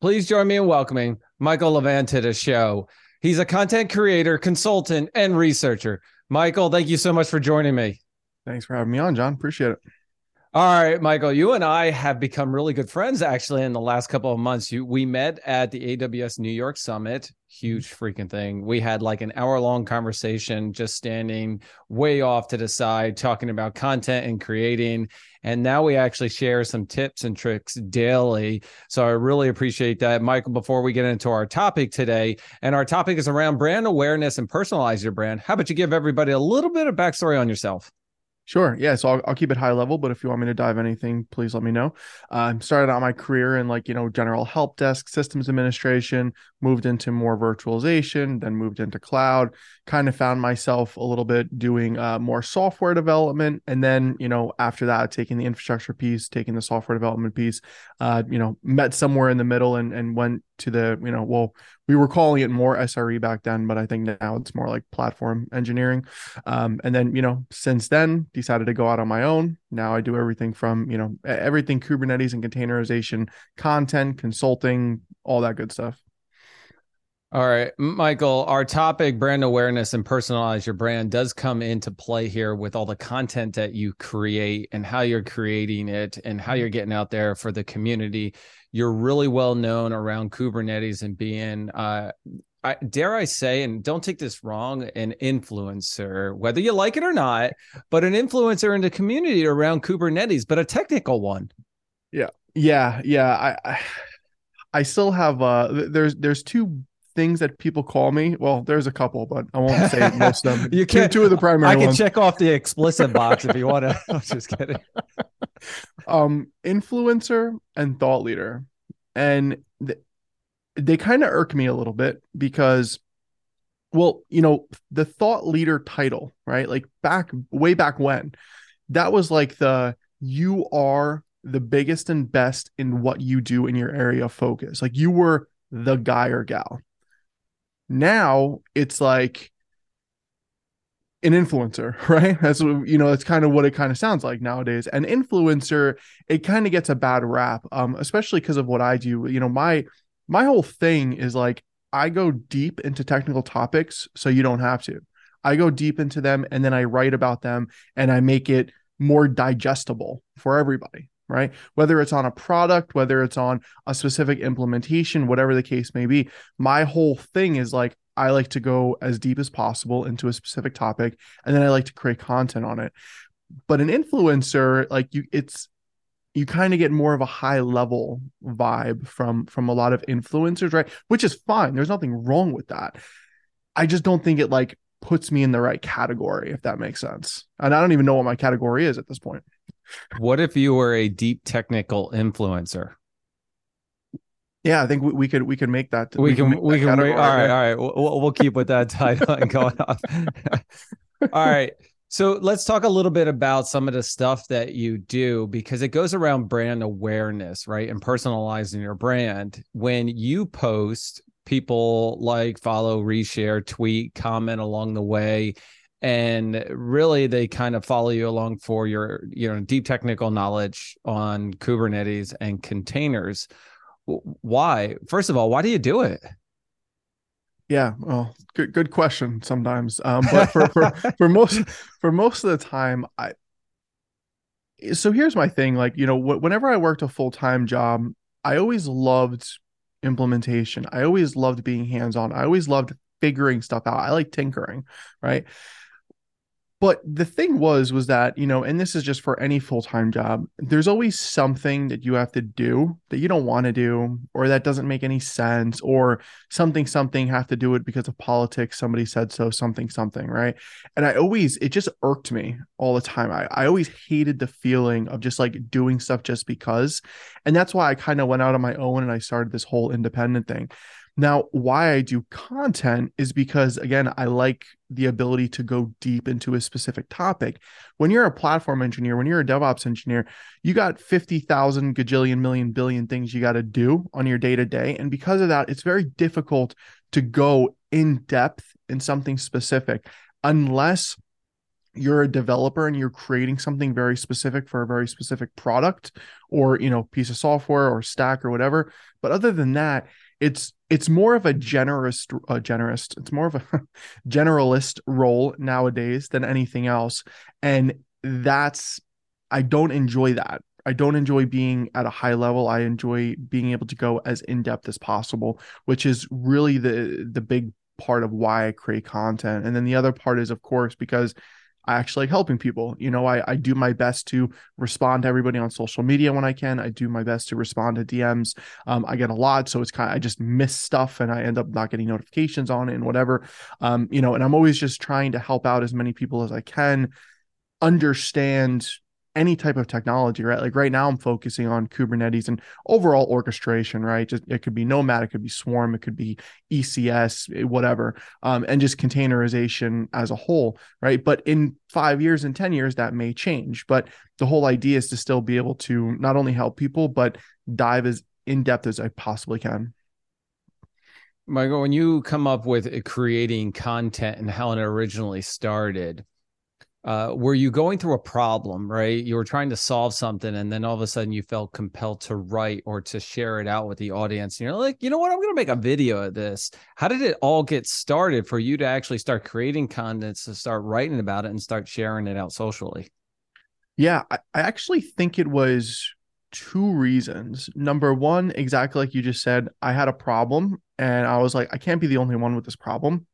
Please join me in welcoming Michael Levan to the show. He's a content creator, consultant, and researcher. Michael, thank you so much for joining me. Thanks for having me on, Jon. Appreciate it. All right, Michael, you and I have become really good friends actually in the last couple of months. You we met at the AWS New York Summit. Huge mm-hmm. freaking thing. We had like an hour long conversation just standing way off to the side talking about content and creating. And now we actually share some tips and tricks daily. So I really appreciate that. Michael, before we get into our topic today, and our topic is around brand awareness and personalize your brand. How about you give everybody a little bit of backstory on yourself? Sure. Yeah. So I'll, I'll keep it high level, but if you want me to dive anything, please let me know. I uh, started out my career in like, you know, general help desk, systems administration, moved into more virtualization, then moved into cloud, kind of found myself a little bit doing uh, more software development. And then, you know, after that, taking the infrastructure piece, taking the software development piece, uh, you know, met somewhere in the middle and, and went to the, you know, well, we were calling it more SRE back then, but I think now it's more like platform engineering. Um, and then, you know, since then decided to go out on my own. Now I do everything from, you know, everything Kubernetes and containerization, content, consulting, all that good stuff. All right, Michael, our topic, brand awareness and personalize your brand, does come into play here with all the content that you create and how you're creating it and how you're getting out there for the community. You're really well known around Kubernetes and being, uh, I, dare I say, and don't take this wrong, an influencer, whether you like it or not, but an influencer in the community around Kubernetes, but a technical one. Yeah, yeah, yeah. I, I, I still have uh, there's there's two things that people call me. Well, there's a couple, but I won't say most of them. you can two, two of the primary. I can ones. check off the explicit box if you want to. I'm just kidding. um, influencer and thought leader, and th- they kind of irk me a little bit because, well, you know, the thought leader title, right? Like back way back when, that was like the you are the biggest and best in what you do in your area of focus. Like you were the guy or gal. Now it's like an influencer, right? That's you know, that's kind of what it kind of sounds like nowadays. An influencer, it kind of gets a bad rap, um, especially because of what I do. You know, my my whole thing is like I go deep into technical topics so you don't have to. I go deep into them and then I write about them and I make it more digestible for everybody right? Whether it's on a product, whether it's on a specific implementation, whatever the case may be. My whole thing is like, I like to go as deep as possible into a specific topic, and then I like to create content on it. But an influencer, like you, it's you kind of get more of a high level vibe from from a lot of influencers, right? Which is fine. There's nothing wrong with that. I just don't think it like puts me in the right category, if that makes sense. And I don't even know what my category is at this point. What if you were a deep technical influencer? Yeah, I think we, we could we can make that. We, we can, can we can all right, all right. We'll, we'll keep with that title and going off. all right. So let's talk a little bit about some of the stuff that you do because it goes around brand awareness, right? And personalizing your brand. When you post, people like, follow, reshare, tweet, comment along the way and really they kind of follow you along for your you know deep technical knowledge on kubernetes and containers. Why? First of all why do you do it? Yeah well good good question sometimes. Um but for for, for most for most of the time i so here's my thing like you know whenever i worked a full-time job i always loved implementation. I always loved being hands-on. I always loved figuring stuff out. I like tinkering right but the thing was, was that, you know, and this is just for any full time job, there's always something that you have to do that you don't want to do, or that doesn't make any sense, or something, something have to do it because of politics. Somebody said so, something, something, right? And I always, it just irked me all the time. I, I always hated the feeling of just like doing stuff just because. And that's why I kind of went out on my own and I started this whole independent thing. Now, why I do content is because, again, I like the ability to go deep into a specific topic. When you're a platform engineer, when you're a DevOps engineer, you got 50,000 gajillion million billion things you got to do on your day to day. And because of that, it's very difficult to go in depth in something specific unless you're a developer and you're creating something very specific for a very specific product or you know piece of software or stack or whatever but other than that it's it's more of a generous generous it's more of a generalist role nowadays than anything else. And that's i don't enjoy that. I don't enjoy being at a high level. I enjoy being able to go as in depth as possible which is really the the big part of why i create content. And then the other part is of course because I actually like helping people. You know, I, I do my best to respond to everybody on social media when I can. I do my best to respond to DMs. Um, I get a lot, so it's kind of I just miss stuff and I end up not getting notifications on it and whatever. Um, you know, and I'm always just trying to help out as many people as I can understand any type of technology, right? Like right now, I'm focusing on Kubernetes and overall orchestration, right? Just it could be Nomad, it could be Swarm, it could be ECS, eh, whatever, um, and just containerization as a whole, right? But in five years and 10 years, that may change. But the whole idea is to still be able to not only help people, but dive as in depth as I possibly can. Michael, when you come up with creating content and how it originally started, uh, were you going through a problem, right? You were trying to solve something, and then all of a sudden you felt compelled to write or to share it out with the audience. And you're like, you know what? I'm going to make a video of this. How did it all get started for you to actually start creating content, to start writing about it, and start sharing it out socially? Yeah, I, I actually think it was two reasons. Number one, exactly like you just said, I had a problem, and I was like, I can't be the only one with this problem.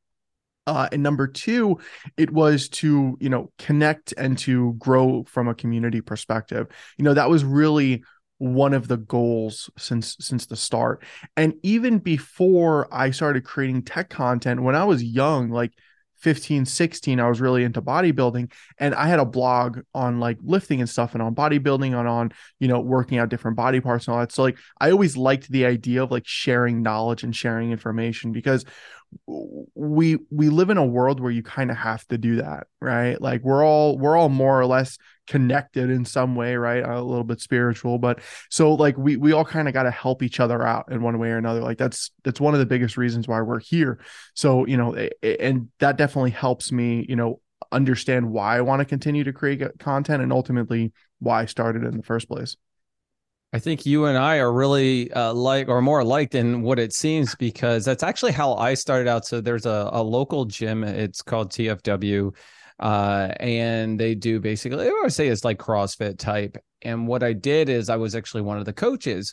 Uh, and number two, it was to you know connect and to grow from a community perspective. You know that was really one of the goals since since the start. And even before I started creating tech content, when I was young, like 15 16 i was really into bodybuilding and i had a blog on like lifting and stuff and on bodybuilding and on you know working out different body parts and all that so like i always liked the idea of like sharing knowledge and sharing information because we we live in a world where you kind of have to do that right? Like we're all we're all more or less connected in some way right? A little bit spiritual but so like we we all kind of got to help each other out in one way or another. Like that's that's one of the biggest reasons why we're here. So you know and that definitely helps me you know understand why i want to continue to create content and ultimately why i started in the first place I think you and I are really uh, like or more alike than what it seems because that's actually how I started out. So there's a, a local gym. It's called TFW. Uh, and they do basically, I would say it's like CrossFit type. And what I did is I was actually one of the coaches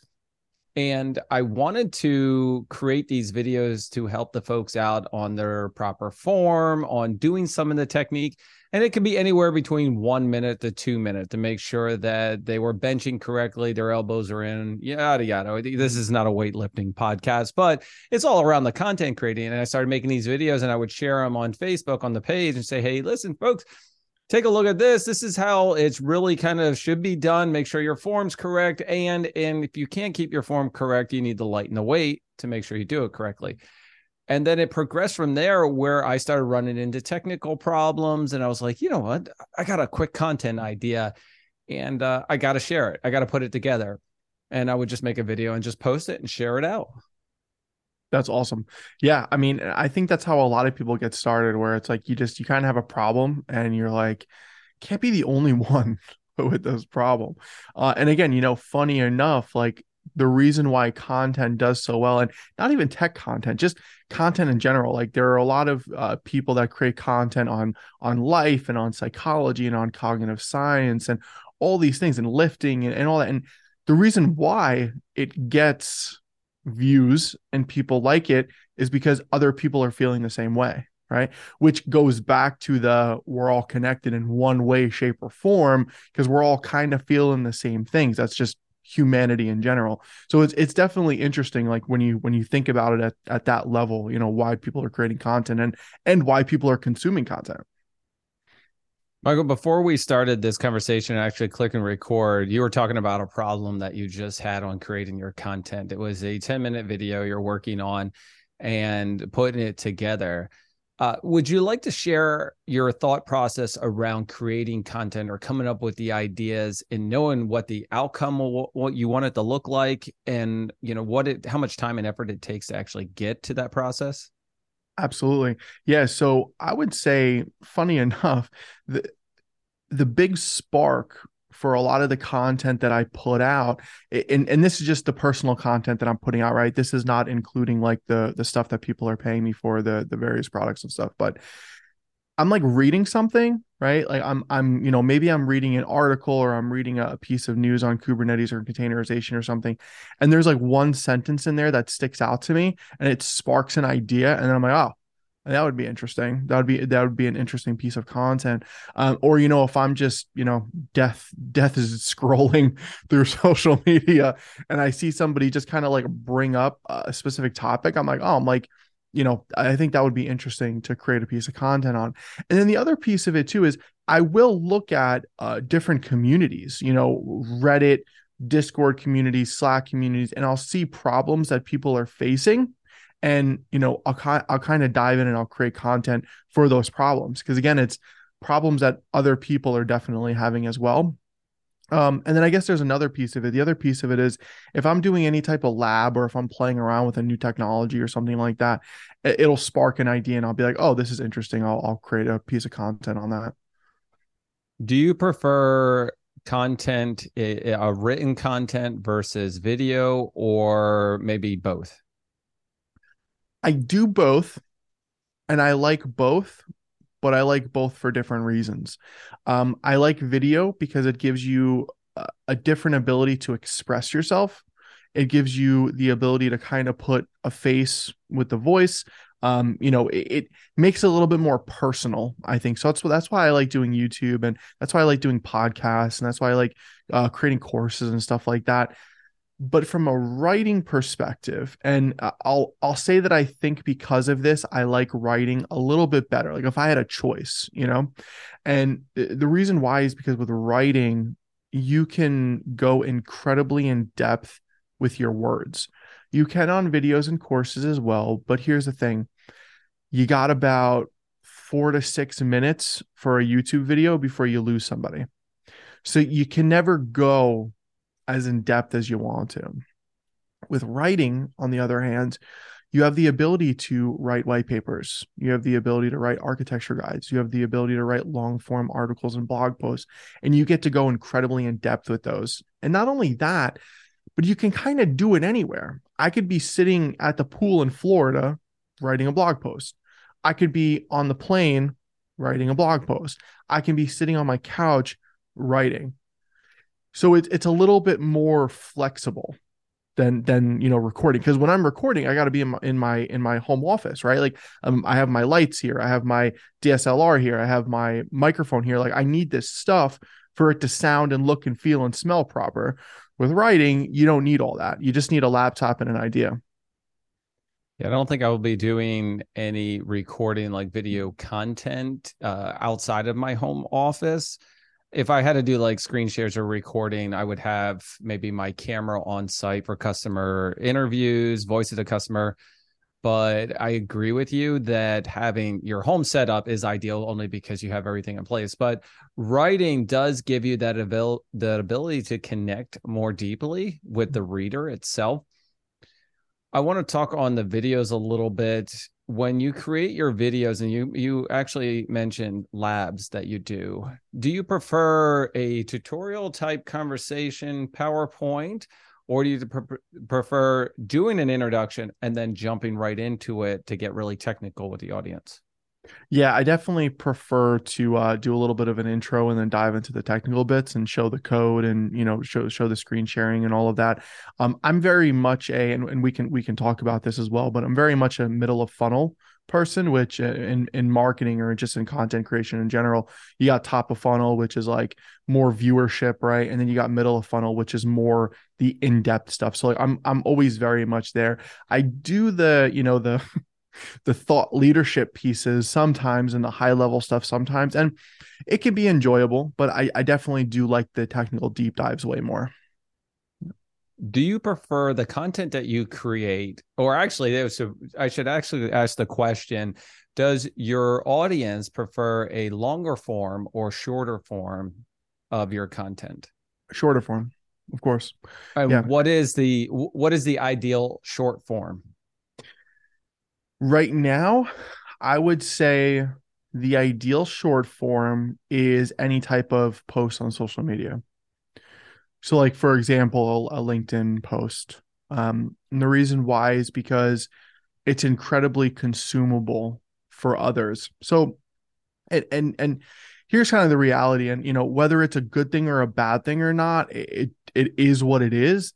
and I wanted to create these videos to help the folks out on their proper form, on doing some of the technique and it can be anywhere between one minute to two minutes to make sure that they were benching correctly, their elbows are in, yada yada. This is not a weightlifting podcast, but it's all around the content creating. And I started making these videos, and I would share them on Facebook on the page and say, "Hey, listen, folks." Take a look at this. This is how it's really kind of should be done. Make sure your form's correct. And and if you can't keep your form correct, you need to lighten the weight to make sure you do it correctly and then it progressed from there where I started running into technical problems and I was like, you know what? I got a quick content idea and uh, I got to share it. I got to put it together. And I would just make a video and just post it and share it out. That's awesome. Yeah. I mean, I think that's how a lot of people get started, where it's like you just, you kind of have a problem and you're like, can't be the only one with this problem. Uh, and again, you know, funny enough, like the reason why content does so well and not even tech content just content in general. Like there are a lot of uh, people that create content on on life and on psychology and on cognitive science and all these things and lifting and, and all that. And the reason why it gets views and people like it is because other people are feeling the same way right? Which goes back to the we're all connected in one way shape or form because we're all kind of feeling the same things. That's just humanity in general. So it's it's definitely interesting like when you when you think about it at, at that level, you know, why people are creating content and and why people are consuming content. Michael, before we started this conversation actually click and record, you were talking about a problem that you just had on creating your content. It was a 10 minute video you're working on and putting it together. Uh, would you like to share your thought process around creating content or coming up with the ideas and knowing what the outcome will, what you want it to look like and you know what it how much time and effort it takes to actually get to that process? Absolutely. Yeah. So I would say, funny enough, the the big spark for a lot of the content that I put out, and, and this is just the personal content that I'm putting out, right? This is not including like the the stuff that people are paying me for, the the various products and stuff, but I'm like reading something, right? Like I'm I'm you know maybe I'm reading an article or I'm reading a piece of news on Kubernetes or containerization or something, and there's like one sentence in there that sticks out to me, and it sparks an idea, and then I'm like, oh, that would be interesting. That would be that would be an interesting piece of content. Um, or you know, if I'm just you know, death death is scrolling through social media, and I see somebody just kind of like bring up a specific topic, I'm like, oh, I'm like you know, I think that would be interesting to create a piece of content on. And then the other piece of it too is I will look at uh, different communities, you know, Reddit, Discord communities, Slack communities, and I'll see problems that people are facing. And, you know, I'll, I'll kind of dive in and I'll create content for those problems. Because again, it's problems that other people are definitely having as well. Um, and then I guess there's another piece of it. The other piece of it is if I'm doing any type of lab or if I'm playing around with a new technology or something like that, it, will spark an idea and I'll be like, oh, this is interesting. I'll, I'll create a piece of content on that. Do you prefer content, a written content versus video, or maybe both? I do both, and I like both, but I like both for different reasons. Um, I like video because it gives you a, a different ability to express yourself. It gives you the ability to kind of put a face with the voice. Um, you know, it, it, makes it a little bit more personal. I think so. That's that's why I like doing YouTube, and that's why I like doing podcasts, and that's why I like uh, creating courses and stuff like that but from a writing perspective and uh, i'll i'll say that i think because of this i like writing a little bit better like if i had a choice you know? And the reason why is because with writing you can go incredibly in depth with your words. You can on videos and courses as well but here's the thing. You got about 4 to 6 minutes for a youtube video before you lose somebody. So you can never go as in depth as you want to. With writing, on the other hand, you have the ability to write white papers. You have the ability to write architecture guides. You have the ability to write long form articles and blog posts. And you get to go incredibly in depth with those. And not only that, but you can kind of do it anywhere. I could be sitting at the pool in Florida writing a blog post. I could be on the plane writing a blog post. I can be sitting on my couch writing so it's it's a little bit more flexible than than you know recording. Because when i'm recording i got to be in my, in my in my home office right? Like um, i have my lights here. I have my dslr here. I have my microphone here. Like i need this stuff for it to sound and look and feel and smell proper. With writing you don't need all that. You just need a laptop and an idea. Yeah, I don't think I will be doing any recording like video content uh, outside of my home office if I had to do like screen shares or recording, I would have maybe my camera on site for customer interviews, voice of the customer. But I agree with you that having your home set up is ideal only because you have everything in place. But writing does give you that abil- that ability to connect more deeply with the reader itself. I want to talk on the videos a little bit when you create your videos and you you actually mentioned labs that you do do you prefer a tutorial type conversation powerpoint or do you pre- prefer doing an introduction and then jumping right into it to get really technical with the audience yeah, I definitely prefer to uh, do a little bit of an intro and then dive into the technical bits and show the code and you know show show the screen sharing and all of that. Um, I'm very much a and, and we can we can talk about this as well, but I'm very much a middle of funnel person, which uh, in in marketing or just in content creation in general, you got top of funnel, which is like more viewership, right? And then you got middle of funnel, which is more the in depth stuff. So like I'm I'm always very much there. I do the you know the the thought leadership pieces sometimes and the high level stuff sometimes. And it can be enjoyable, but I, I definitely do like the technical deep dives way more. Do you prefer the content that you create, or actually, so I should actually ask the question: Does your audience prefer a longer form or shorter form of your content? Shorter form, of course. Yeah. What is the what is the ideal short form? Right now, I would say the ideal short form is any type of post on social media. So, like for example, a LinkedIn post. Um, and the reason why is because it's incredibly consumable for others. So, and and and here's kind of the reality, and you know whether it's a good thing or a bad thing or not, it it is what it is.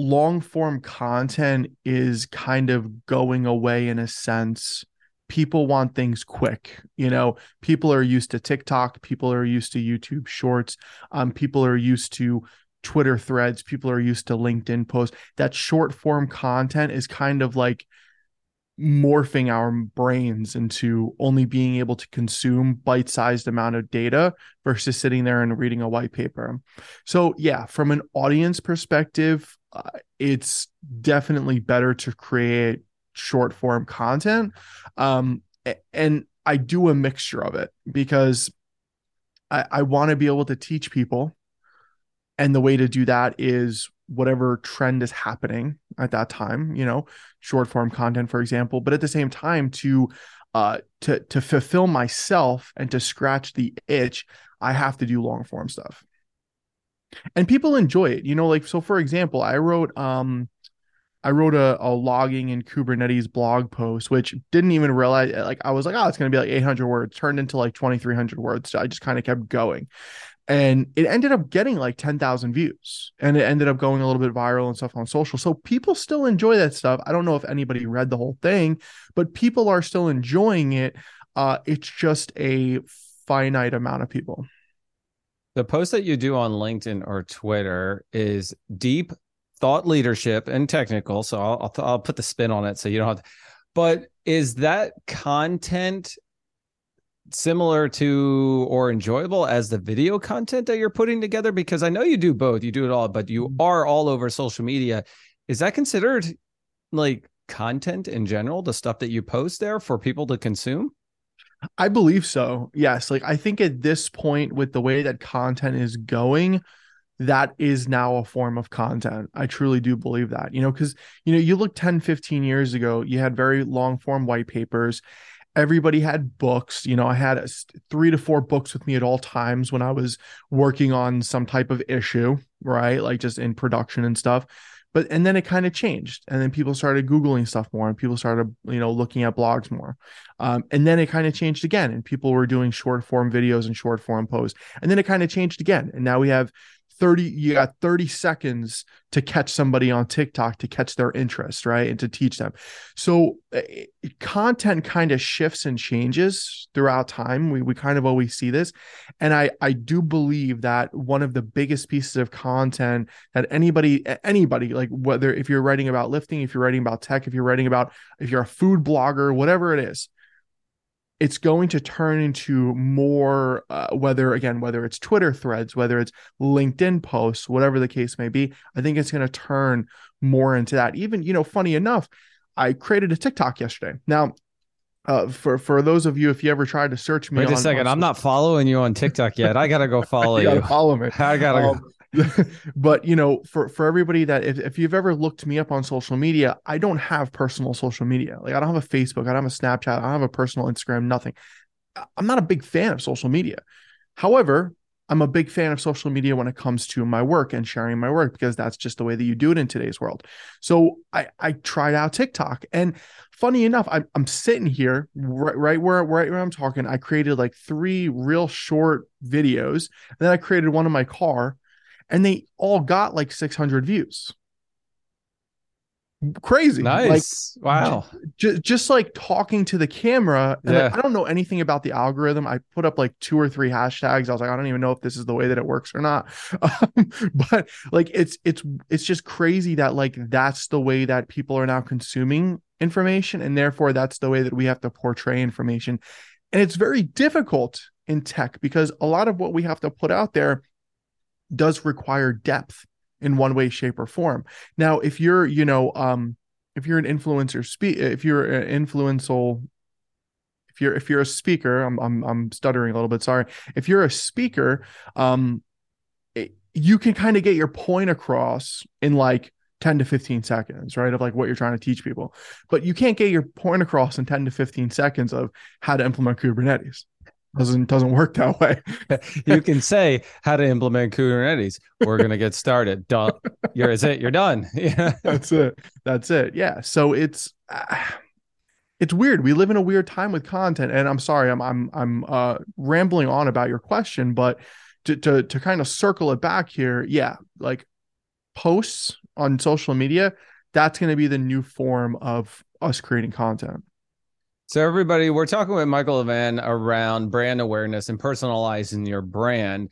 Long form content is kind of going away in a sense. People want things quick you know? People are used to tiktok people are used to youtube shorts um, people are used to twitter threads people are used to linkedin posts. That short form content is kind of like morphing our brains into only being able to consume bite-sized amount of data versus sitting there and reading a white paper. So yeah from an audience perspective it's definitely better to create short form content. Um, and I do a mixture of it because I, I want to be able to teach people. And the way to do that is whatever trend is happening at that time, you know, short form content, for example, but at the same time to uh to to fulfill myself and to scratch the itch, I have to do long form stuff. And people enjoy it, you know, like so for example, I wrote um I wrote a, a logging in Kubernetes blog post, which didn't even realize like I was like, oh, it's gonna be like 800 words, turned into like 2300 words. So I just kind of kept going. And it ended up getting like 10,000 views and it ended up going a little bit viral and stuff on social. So people still enjoy that stuff. I don't know if anybody read the whole thing, but people are still enjoying it. Uh, it's just a finite amount of people. The post that you do on LinkedIn or Twitter is deep thought leadership and technical. So I'll, I'll, I'll put the spin on it so you don't have to. But is that content similar to or enjoyable as the video content that you're putting together? Because I know you do both, you do it all, but you mm-hmm. are all over social media. Is that considered like content in general, the stuff that you post there for people to consume? I believe so. Yes. Like I think at this point, with the way that content is going, that is now a form of content. I truly do believe that, you know, because, you know, you look 10, 15 years ago, you had very long form white papers. Everybody had books. You know, I had a, three to four books with me at all times when I was working on some type of issue, right? Like just in production and stuff. But, and then it kind of changed. And then people started Googling stuff more and people started, you know, looking at blogs more. Um, and then it kind of changed again and people were doing short form videos and short form posts. And then it kind of changed again. And now we have 30 you got 30 seconds to catch somebody on TikTok to catch their interest, right? And to teach them. So uh, content kind of shifts and changes throughout time. We we kind of always see this. And I I do believe that one of the biggest pieces of content that anybody anybody like whether if you're writing about lifting, if you're writing about tech, if you're writing about if you're a food blogger, whatever it is, it's going to turn into more uh, whether again whether it's twitter threads whether it's linkedin posts whatever the case may be i think it's going to turn more into that even you know funny enough i created a tiktok yesterday now uh, for for those of you, if you ever tried to search me, wait a second, I'm not following you on TikTok yet. I gotta go follow you. Follow me. I gotta. Um, but you know, for for everybody that if, if you've ever looked me up on social media, I don't have personal social media. Like I don't have a Facebook, I don't have a Snapchat, I don't have a personal Instagram, nothing. I'm not a big fan of social media. However, I'm a big fan of social media when it comes to my work and sharing my work because that's just the way that you do it in today's world. So I, I tried out TikTok and funny enough, I'm, I'm sitting here right, right where right where I'm talking. I created like three real short videos. And then I created one in my car and they all got like 600 views. Crazy. Nice. like, wow. just, just like talking to the camera and yeah. like, i don't know anything about the algorithm. I put up like two or three hashtags. I was like i don't even know if this is the way that it works or not. Um, but like it's it's it's just crazy that like that's the way that people are now consuming information and therefore that's the way that we have to portray information. And it's very difficult in tech because a lot of what we have to put out there does require depth in one way shape or form now if you're you know um if you're an influencer speak if you're an influential if you're if you're a speaker I'm, I'm i'm stuttering a little bit sorry if you're a speaker um it, you can kind of get your point across in like 10 to 15 seconds, right? Of like what you're trying to teach people. But you can't get your point across in 10 to 15 seconds of how to implement Kubernetes. Doesn't doesn't work that way. you can say how to implement Kubernetes. We're gonna get started. Done. You're is it. You're done. Yeah. That's it. That's it. Yeah. So it's uh, it's weird. We live in a weird time with content. And I'm sorry, I'm I'm I'm uh rambling on about your question, but to to to kind of circle it back here, yeah, like posts on social media, that's going to be the new form of us creating content. So, everybody, we're talking with Michael Levan around brand awareness and personalizing your brand.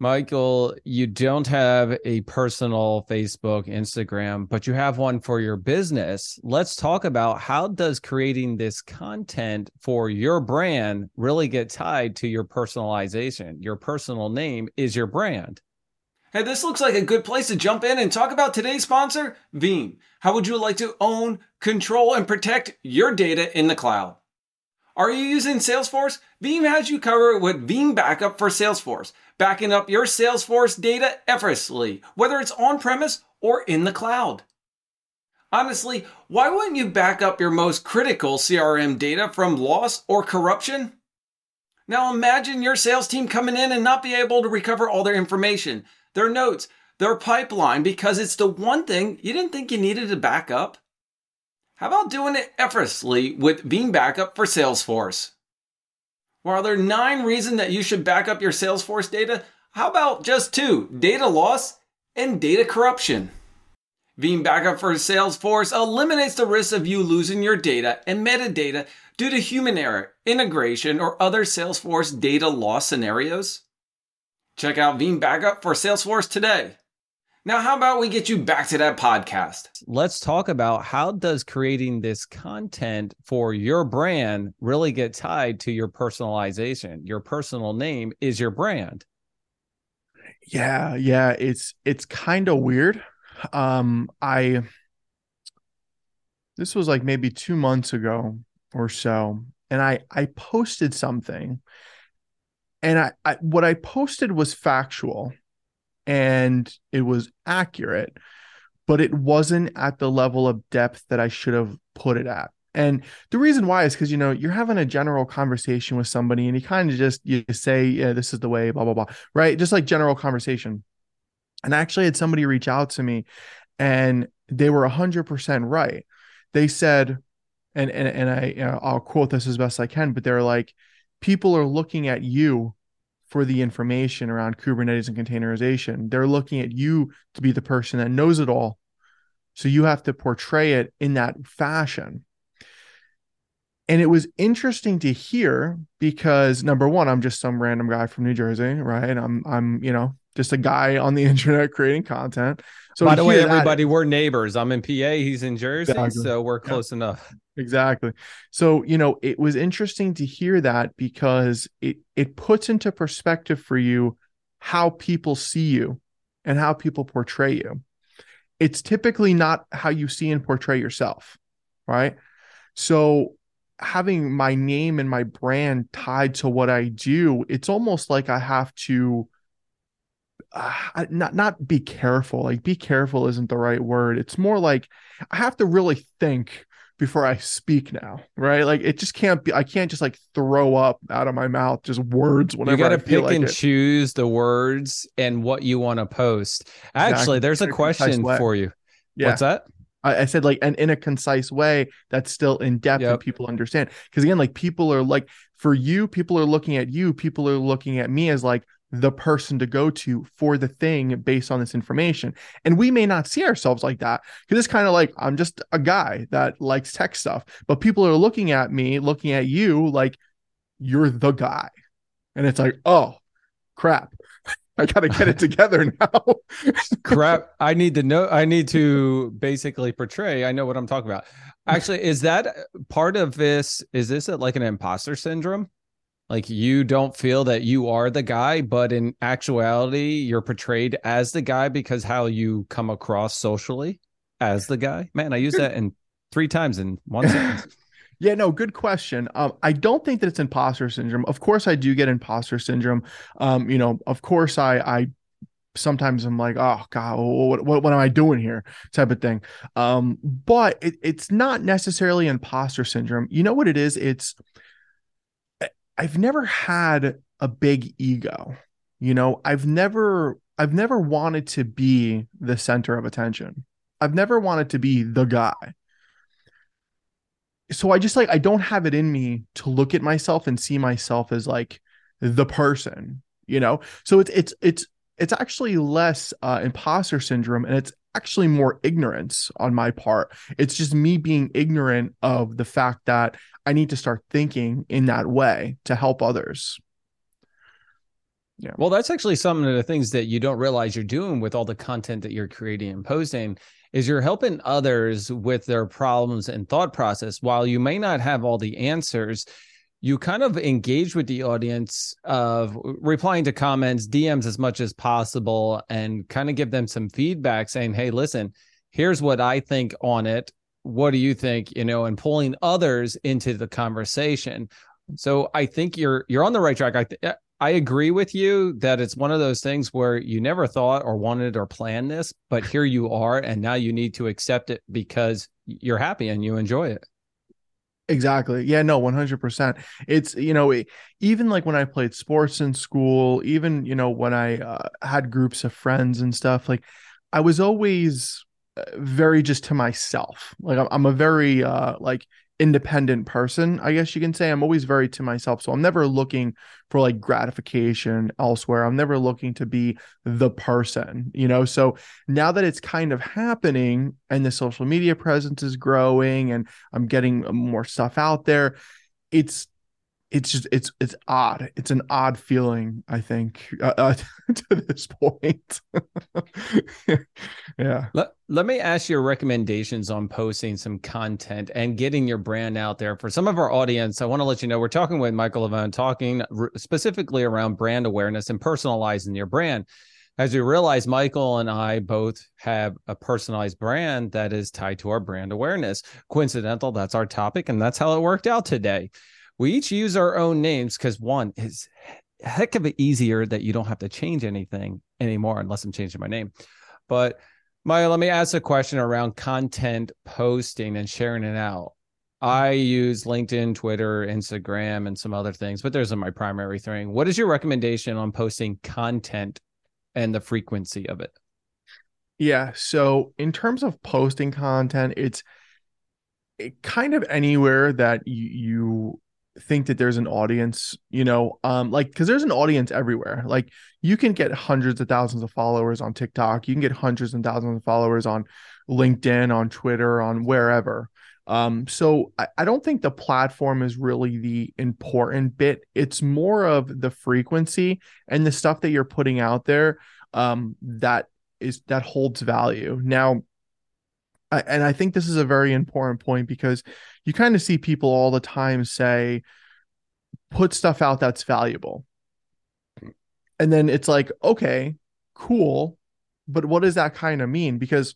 Michael, you don't have a personal Facebook, Instagram, but you have one for your business. Let's talk about how does creating this content for your brand really get tied to your personalization? Your personal name is your brand. Hey, this looks like a good place to jump in and talk about today's sponsor, Veeam. How would you like to own, control, and protect your data in the cloud? Are you using Salesforce? Veeam has you covered with Veeam Backup for Salesforce, backing up your Salesforce data effortlessly, whether it's on premise or in the cloud. Honestly, why wouldn't you back up your most critical CRM data from loss or corruption? Now imagine your sales team coming in and not be able to recover all their information their notes, their pipeline, because it's the one thing you didn't think you needed to back up. How about doing it effortlessly with Veeam Backup for Salesforce? While there are nine reasons that you should back up your Salesforce data, how about just two data loss and data corruption? Veeam Backup for Salesforce eliminates the risk of you losing your data and metadata due to human error, integration, or other Salesforce data loss scenarios. Check out Veeam Backup for Salesforce today. Now, how about we get you back to that podcast? Let's talk about how does creating this content for your brand really get tied to your personalization? Your personal name is your brand. Yeah, yeah, it's it's kind of weird. Um I this was like maybe 2 months ago or so and I I posted something and I, I what I posted was factual and it was accurate, but it wasn't at the level of depth that I should have put it at. And the reason why is because you know you're having a general conversation with somebody, and you kind of just you say, "Yeah, this is the way," blah blah blah, right? Just like general conversation. And I actually had somebody reach out to me, and they were hundred percent right. They said, and and and I you know, I'll quote this as best I can, but they're like, people are looking at you for the information around Kubernetes and containerization. They're looking at you to be the person that knows it all. So you have to portray it in that fashion. And it was interesting to hear because number one, I'm just some random guy from New Jersey, right? I'm I'm, you know, just a guy on the internet creating content. So by the way, everybody, that, we're neighbors. I'm in PA, he's in Jersey, exactly. so we're close yeah. enough. Exactly. So, you know, it was interesting to hear that because it it puts into perspective for you how people see you and how people portray you. It's typically not how you see and portray yourself, right? So, having my name and my brand tied to what I do, it's almost like I have to uh, not not be careful like be careful isn't the right word it's more like i have to really think before i speak now right like it just can't be i can't just like throw up out of my mouth just words whenever you got to pick like and it. choose the words and what you want to post actually exactly. there's a question for you yeah. what's that I, said like and in a concise way that's still in depth yep. and people understand. Because again, like people are like for you, people are looking at you, people are looking at me as like, the person to go to for the thing based on this information. And we may not see ourselves like that because it's kind of like I'm just a guy that likes tech stuff, but people are looking at me, looking at you like you're the guy. And it's like, oh, crap. I got to get it together now. crap. I need to know. I need to basically portray. I know what I'm talking about. Actually, is that uh, part of this? Is this a, like an imposter syndrome? Like you don't feel that you are the guy but in actuality you're portrayed as the guy because how you come across socially as the guy man i use that in three times in one sentence yeah no good question um, i don't think that it's imposter syndrome of course i do get imposter syndrome um, you know of course i i sometimes I'm like, oh god, what, what, what am I doing here? Type of thing. Um, but it, it's not necessarily imposter syndrome. You know what it is? It's I've never had a big ego. You know, I've never I've never wanted to be the center of attention. I've never wanted to be the guy. So I just like I don't have it in me to look at myself and see myself as like the person, you know? So it's it's it's it's actually less uh, imposter syndrome and it's actually more ignorance on my part. It's just me being ignorant of the fact that I need to start thinking in that way to help others. Yeah. Well, that's actually some of the things that you don't realize you're doing with all the content that you're creating and posting is you're helping others with their problems and thought process while you may not have all the answers you kind of engage with the audience of replying to comments, DMs as much as possible, and kind of give them some feedback saying, hey, listen, here's what I think on it. What do you think? You know, and pulling others into the conversation. So I think you're you're on the right track. I th- I agree with you that it's one of those things where you never thought or wanted or planned this, but here you are, and now you need to accept it because you're happy and you enjoy it. Exactly. Yeah, no, 100%. It's, you know, even like when I played sports in school, even, you know, when I uh, had groups of friends and stuff, like I was always very just to myself. Like I'm, I'm a very uh like independent person, I guess you can say. I'm always very to myself. So I'm never looking for like gratification elsewhere. I'm never looking to be the person, you know? So now that it's kind of happening and the social media presence is growing and I'm getting more stuff out there, it's it's just it's it's odd. It's an odd feeling i think uh, uh, to this point. Yeah. Let, let me ask your recommendations on posting some content and getting your brand out there. For some of our audience i want to let you know we're talking with michael levan talking specifically around brand awareness and personalizing your brand. As you realize michael and i both have a personalized brand that is tied to our brand awareness. Coincidental that's our topic and that's how it worked out today we each use our own names because one is heck of it easier that you don't have to change anything anymore unless I'm changing my name. But Maya, let me ask a question around content posting and sharing it out. I use LinkedIn, Twitter, Instagram, and some other things, but those are my primary thing. What is your recommendation on posting content and the frequency of it? Yeah. So, in terms of posting content, it's it kind of anywhere that you think that there's an audience, you know, um, like because there's an audience everywhere. Like you can get hundreds of thousands of followers on TikTok, you can get hundreds and thousands of followers on LinkedIn, on Twitter, on wherever. Um, so I, I don't think the platform is really the important bit. It's more of the frequency and the stuff that you're putting out there um that is that holds value. Now And I think this is a very important point because you kind of see people all the time say, put stuff out that's valuable. And then it's like, okay, cool. But what does that kind of mean? Because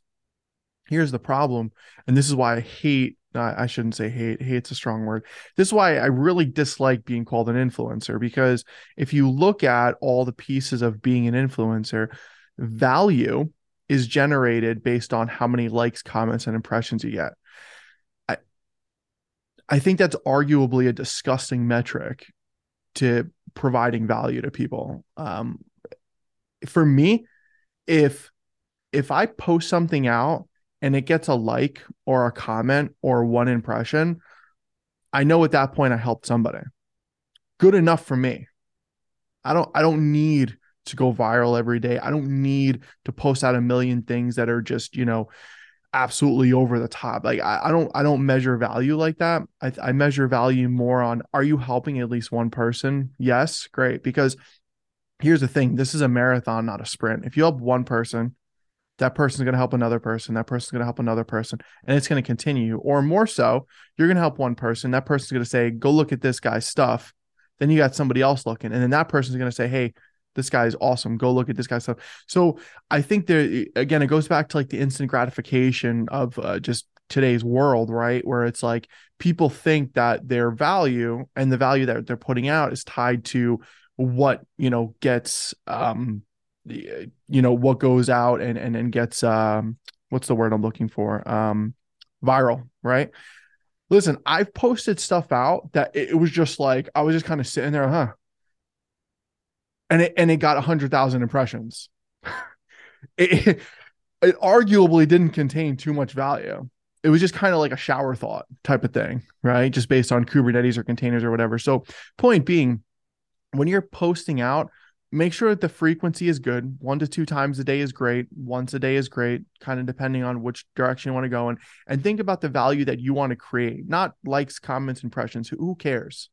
here's the problem. And this is why I hate, I shouldn't say hate, hate's a strong word. This is why I really dislike being called an influencer. Because if you look at all the pieces of being an influencer, value is generated based on how many likes, comments, and impressions you get. I I think that's arguably a disgusting metric to providing value to people. Um, for me, if if I post something out and it gets a like or a comment or one impression, I know at that point I helped somebody. Good enough for me. I don't I don't need to go viral every day. I don't need to post out a million things that are just, you know, absolutely over the top. Like I, I don't I don't measure value like that. I, I measure value more on are you helping at least one person? Yes, great. Because here's the thing, this is a marathon, not a sprint. If you help one person, that person's going to help another person that person's going to help another person and it's going to continue or more so you're going to help one person that person's going to say go look at this guy's stuff then you got somebody else looking and then that person's going to say hey this guy is awesome. Go look at this guy's stuff. So I think there again, it goes back to like the instant gratification of uh, just today's world, right? Where it's like people think that their value and the value that they're putting out is tied to what you know gets um you know what goes out and and and gets um what's the word I'm looking for um viral, right? Listen, I've posted stuff out that it was just like I was just kind of sitting there, huh? And it and it got hundred thousand impressions. it, it arguably didn't contain too much value. It was just kind of like a shower thought type of thing, right? Just based on Kubernetes or containers or whatever. So, point being, when you're posting out, make sure that the frequency is good. One to two times a day is great. Once a day is great, kind of depending on which direction you want to go in. And think about the value that you want to create, not likes, comments, impressions. Who cares?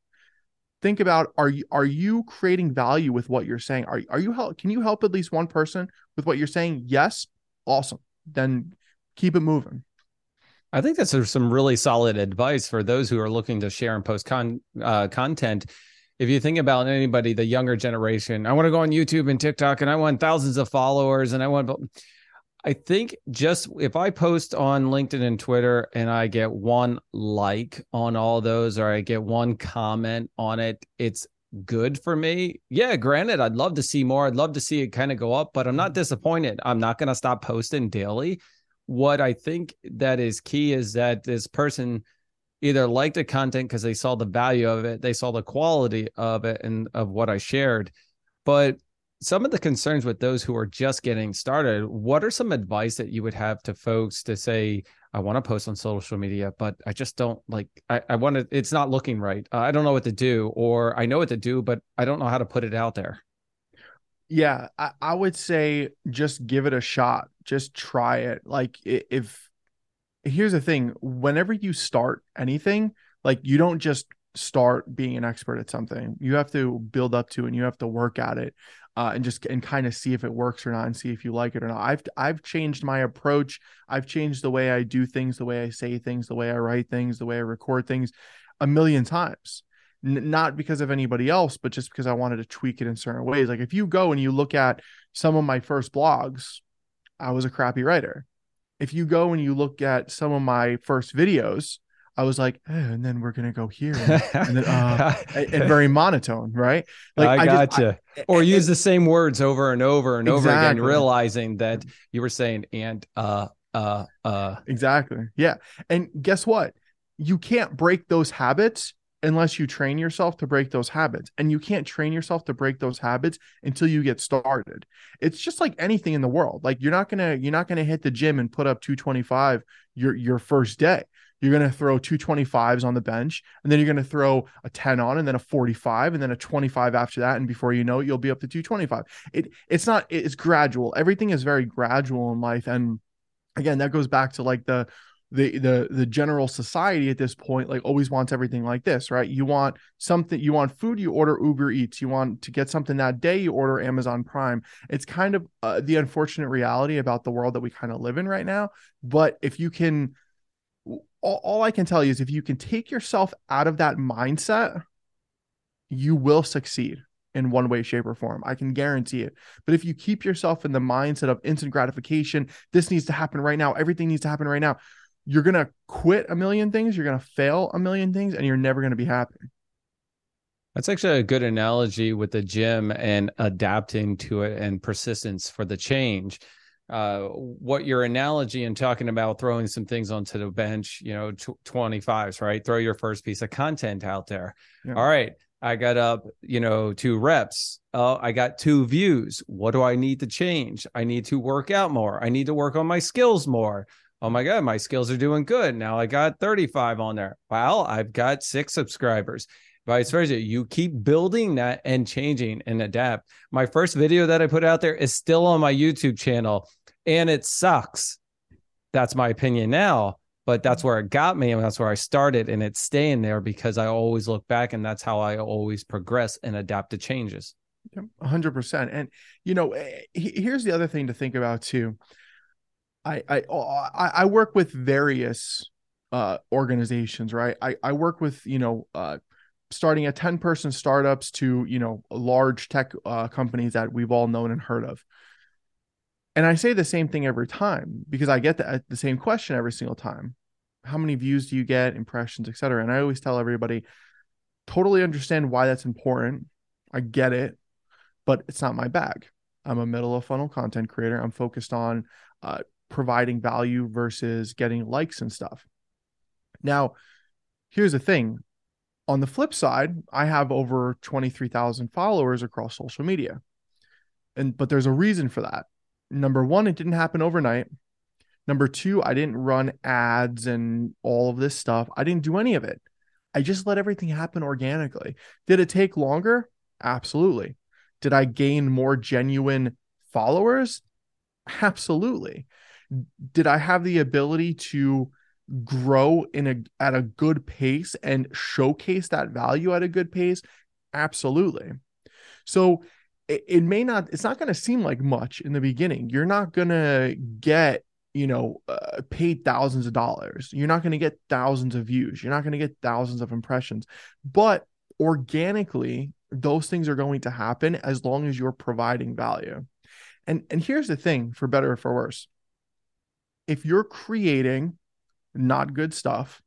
Think about are you are you creating value with what you're saying? Are are you help? Can you help at least one person with what you're saying? Yes, awesome. Then keep it moving. I think that's some really solid advice for those who are looking to share and post con, uh, content if you think about anybody, the younger generation, I want to go on YouTube and TikTok and I want thousands of followers and I want, I think just if I post on LinkedIn and Twitter and I get one like on all those or I get one comment on it, it's good for me. Yeah, granted, I'd love to see more. I'd love to see it kind of go up, but I'm not mm-hmm. disappointed. I'm not going to stop posting daily. What I think that is key is that this person either liked the content because they saw the value of it, they saw the quality of it and of what I shared. But some of the concerns with those who are just getting started, what are some advice that you would have to folks to say, I want to post on social media, but I just don't like, I, I want to, it's not looking right. I don't know what to do, or I know what to do, but I don't know how to put it out there. Yeah, I, I would say just give it a shot. Just try it. Like if here's the thing whenever you start anything like you don't just start being an expert at something you have to build up to and you have to work at it uh, and just and kind of see if it works or not and see if you like it or not. I've i've changed my approach. I've changed the way i do things the way i say things the way i write things the way i record things a million times. N- not because of anybody else but just because i wanted to tweak it in certain ways. Like if you go and you look at some of my first blogs i was a crappy writer. If you go and you look at some of my first videos, I was like, eh, and then we're gonna go here, and, and then uh, and, very monotone, right? Like I, I gotcha. Just, I, or use the same words over and over and exactly. over again, realizing that you were saying and uh uh uh. Exactly. Yeah. And guess what? You can't break those habits unless you train yourself to break those habits. And you can't train yourself to break those habits until you get started. It's just like anything in the world. Like you're not gonna you're not gonna hit the gym and put up 225 your your first day. You're gonna throw 225s on the bench, and then you're gonna throw a 10 on, and then a 45, and then a 25 after that. And before you know it, you'll be up to 225. It it's not it's gradual. Everything is very gradual in life. And again, that goes back to like the the the the general society at this point like always wants everything like this right you want something you want food you order uber eats you want to get something that day you order amazon prime it's kind of uh, the unfortunate reality about the world that we kind of live in right now but if you can all, all i can tell you is if you can take yourself out of that mindset you will succeed in one way, shape, or form. I can guarantee it. But if you keep yourself in the mindset of instant gratification, this needs to happen right now, everything needs to happen right now, you're going to quit a million things, you're going to fail a million things, and you're never going to be happy. That's actually a good analogy with the gym and adapting to it and persistence for the change. Uh, what your analogy and talking about throwing some things onto the bench, you know, tw- 25s, right? Throw your first piece of content out there. Yeah. All right. I got up, you know, two reps. Oh, I got two views. What do I need to change? I need to work out more. I need to work on my skills more oh my god my skills are doing good now i got 35 on there well i've got six subscribers vice versa. You keep building that and changing and adapt. My first video that i put out there is still on my youtube channel and it sucks. That's my opinion now but that's where it got me and that's where i started and it's staying there because i always look back and that's how i always progress and adapt to changes. 100% and you know eh, here's the other thing to think about too. I I I work with various uh, organizations, right? I I work with you know uh, starting at ten person startups to you know large tech uh, companies that we've all known and heard of. And I say the same thing every time because I get the, the same question every single time. How many views do you get, impressions, etc. And I always tell everybody, totally understand why that's important. I get it, but it's not my bag I'm a middle of funnel content creator. I'm focused on uh, providing value versus getting likes and stuff. Now, here's the thing on the flip side, I have over 23,000 followers across social media. And but there's a reason for that. Number 1, it didn't happen overnight. Number 2, I didn't run ads and all of this stuff. I didn't do any of it. I just let everything happen organically. Did it take longer? Absolutely. Did I gain more genuine followers? Absolutely. Did I have the ability to grow in a at a good pace and showcase that value at a good pace? Absolutely. So it, it may not it's not going to seem like much in the beginning. You're not going to get you know uh, paid thousands of dollars. You're not going to get thousands of views. You're not going to get thousands of impressions. But organically those things are going to happen as long as you're providing value. And and here's the thing for better or for worse. If you're creating not good stuff,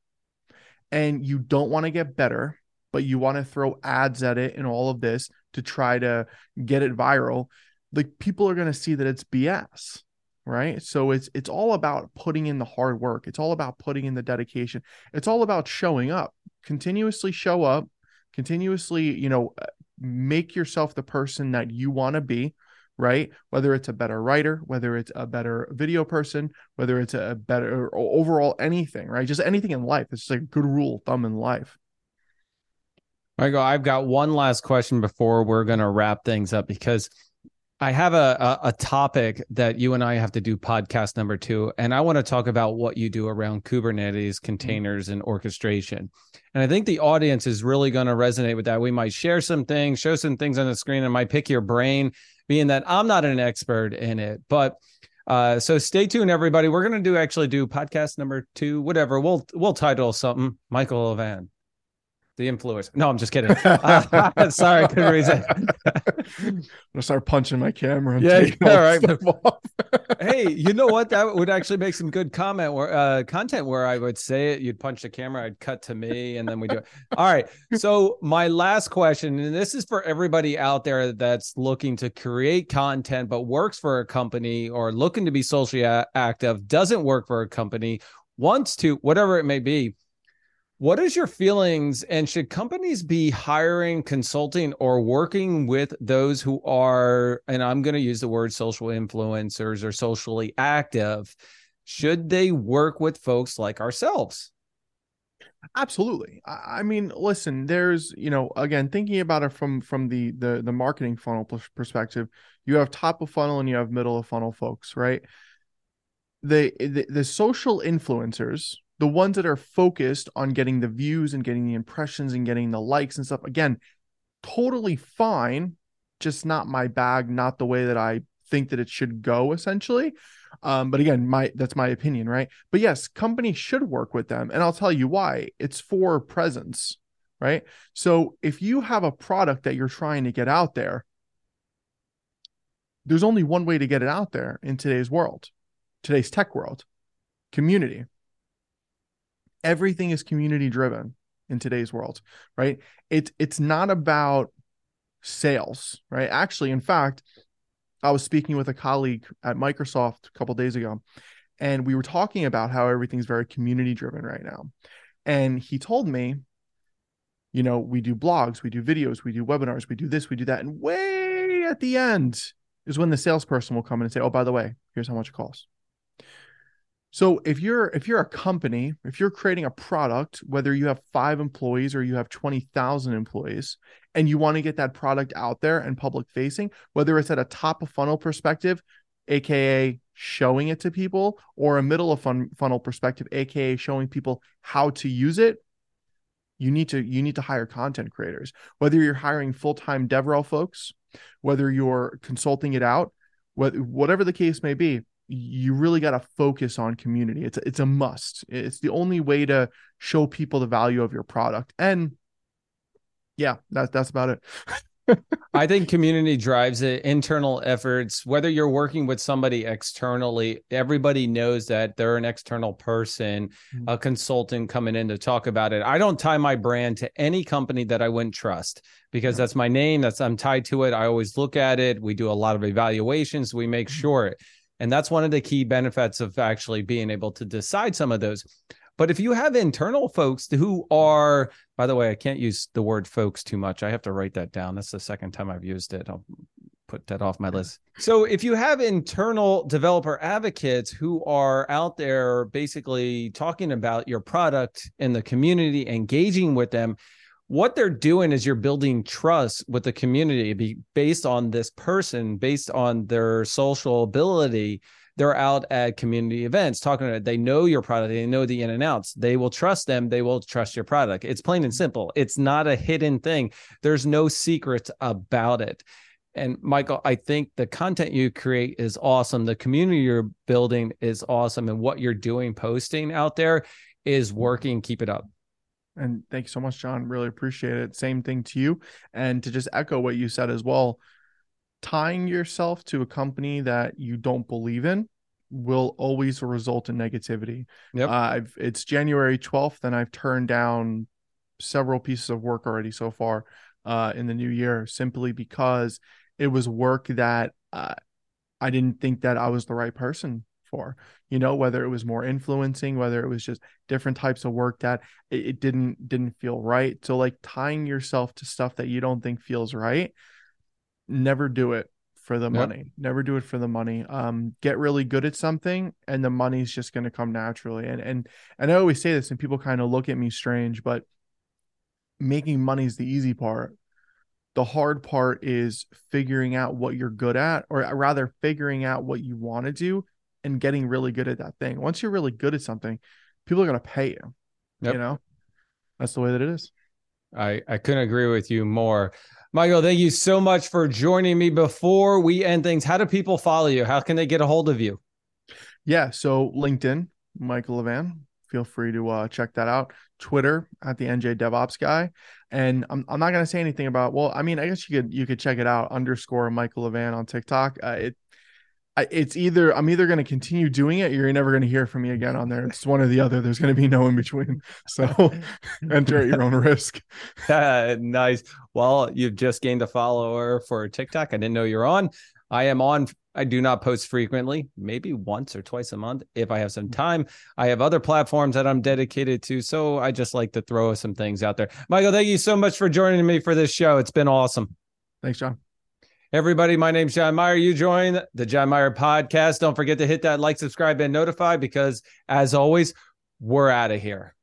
and you don't want to get better, but you want to throw ads at it and all of this to try to get it viral, like people are going to see that it's BS right? So it's it's all about putting in the hard work. It's all about putting in the dedication. It's all about showing up continuously show up continuously you know make yourself the person that you want to be right? Whether it's a better writer, whether it's a better video person, whether it's a better overall anything, right? Just anything in life. It's just like a good rule thumb in life. Michael, I've got one last question before we're going to wrap things up because I have a, a, a topic that you and I have to do podcast number two, and I want to talk about what you do around Kubernetes mm-hmm. containers and orchestration. And I think the audience is really going to resonate with that. We might share some things, show some things on the screen, and might pick your brain being that I'm not an expert in it. But uh, so stay tuned, everybody. We're gonna do actually do podcast number two, whatever. We'll we'll title something Michael Levan the influence. No, I'm just kidding. Uh, sorry, couldn't read it. I'm gonna start punching my camera. yeah, all right. hey, you know what? That would actually make some good comment where uh, content where I would say it. You'd punch the camera. I'd cut to me, and then we do it. All right. So my last question, and this is for everybody out there that's looking to create content but works for a company or looking to be socially active, doesn't work for a company, wants to, whatever it may be what is your feelings and should companies be hiring, consulting, or working with those who are, and I'm going to use the word social influencers or socially active? Should they work with folks like ourselves? Absolutely. I mean, listen, there's, you know, again, thinking about it from from the the the marketing funnel perspective, you have top of funnel and you have middle of funnel folks, right? The the, the social influencers, the ones that are focused on getting the views and getting the impressions and getting the likes and stuff again totally fine just not my bag not the way that i think that it should go essentially. Um, but again my that's my opinion right? But yes companies should work with them and i'll tell you why. It's for presence right? So if you have a product that you're trying to get out there there's only one way to get it out there in today's world today's tech world community everything is community driven in today's world, right? It's it's not about sales, right? Actually, in fact, I was speaking with a colleague at Microsoft a couple days ago, and we were talking about how everything's very community driven right now. And he told me, you know, we do blogs, we do videos, we do webinars, we do this, we do that. And way at the end is when the salesperson will come in and say, oh, by the way, here's how much it costs. So if you're if you're a company, if you're creating a product, whether you have 5 employees or you have 20,000 employees and you want to get that product out there and public facing, whether it's at a top of funnel perspective, aka showing it to people or a middle of fun, funnel perspective, aka showing people how to use it, you need to you need to hire content creators. Whether you're hiring full-time DevRel folks, whether you're consulting it out, whatever the case may be, you really got to focus on community. It's a, it's a must. It's the only way to show people the value of your product. And yeah, that's that's about it. I think community drives it, internal efforts, whether you're working with somebody externally, everybody knows that they're an external person, mm-hmm. a consultant coming in to talk about it. I don't tie my brand to any company that I wouldn't trust because that's my name, that's I'm tied to it. I always look at it. We do a lot of evaluations, we make mm-hmm. sure. And that's one of the key benefits of actually being able to decide some of those. But if you have internal folks who are, by the way, I can't use the word folks too much. I have to write that down. That's the second time I've used it. I'll put that off my list. So if you have internal developer advocates who are out there basically talking about your product in the community, engaging with them, what they're doing is you're building trust with the community based on this person, based on their social ability they're out at community events talking about it. They know your product, they know the in and outs. They will trust them, they will trust your product. It's plain and simple. It's not a hidden thing. There's no secrets about it. And Michael, I think the content you create is awesome. The community you're building is awesome. And what you're doing, posting out there is working. Keep it up. And thank you so much, Jon. Really appreciate it. Same thing to you. And to just echo what you said as well, tying yourself to a company that you don't believe in will always result in negativity. Yep. Uh, I've it's January 12th and I've turned down several pieces of work already so far uh, in the new year simply because it was work that uh, I didn't think that I was the right person for. You know, whether it was more influencing, whether it was just different types of work that it, it didn't didn't feel right. So like tying yourself to stuff that you don't think feels right never do it for the yep. money. Never do it for the money. Um, get really good at something, and the money's just going to come naturally. And and and I always say this, and people kind of look at me strange, but making money is the easy part. The hard part is figuring out what you're good at, or rather, figuring out what you want to do and getting really good at that thing. Once you're really good at something, people are going to pay you. Yep. You know, that's the way that it is. I I couldn't agree with you more. Michael, thank you so much for joining me. Before we end things, how do people follow you? How can they get a hold of you? Yeah, so LinkedIn, Michael Levan. Feel free to uh, check that out. Twitter at the NJ DevOps guy, and I'm, I'm not gonna say anything about. Well, I mean, I guess you could you could check it out. Underscore Michael Levan on TikTok. Uh, it it's either I'm either going to continue doing it, or you're never going to hear from me again on there. It's one or the other. There's going to be no in between. So enter at your own risk. nice. Well, you've just gained a follower for TikTok. I didn't know you're on. I am on. I do not post frequently, maybe once or twice a month if I have some time. I have other platforms that I'm dedicated to. So I just like to throw some things out there. Michael, thank you so much for joining me for this show. It's been awesome. Thanks, Jon. Everybody, my name's Jon Myer. You join the Jon Myer podcast. Don't forget to hit that like, subscribe, and notify because, as always, we're out of here.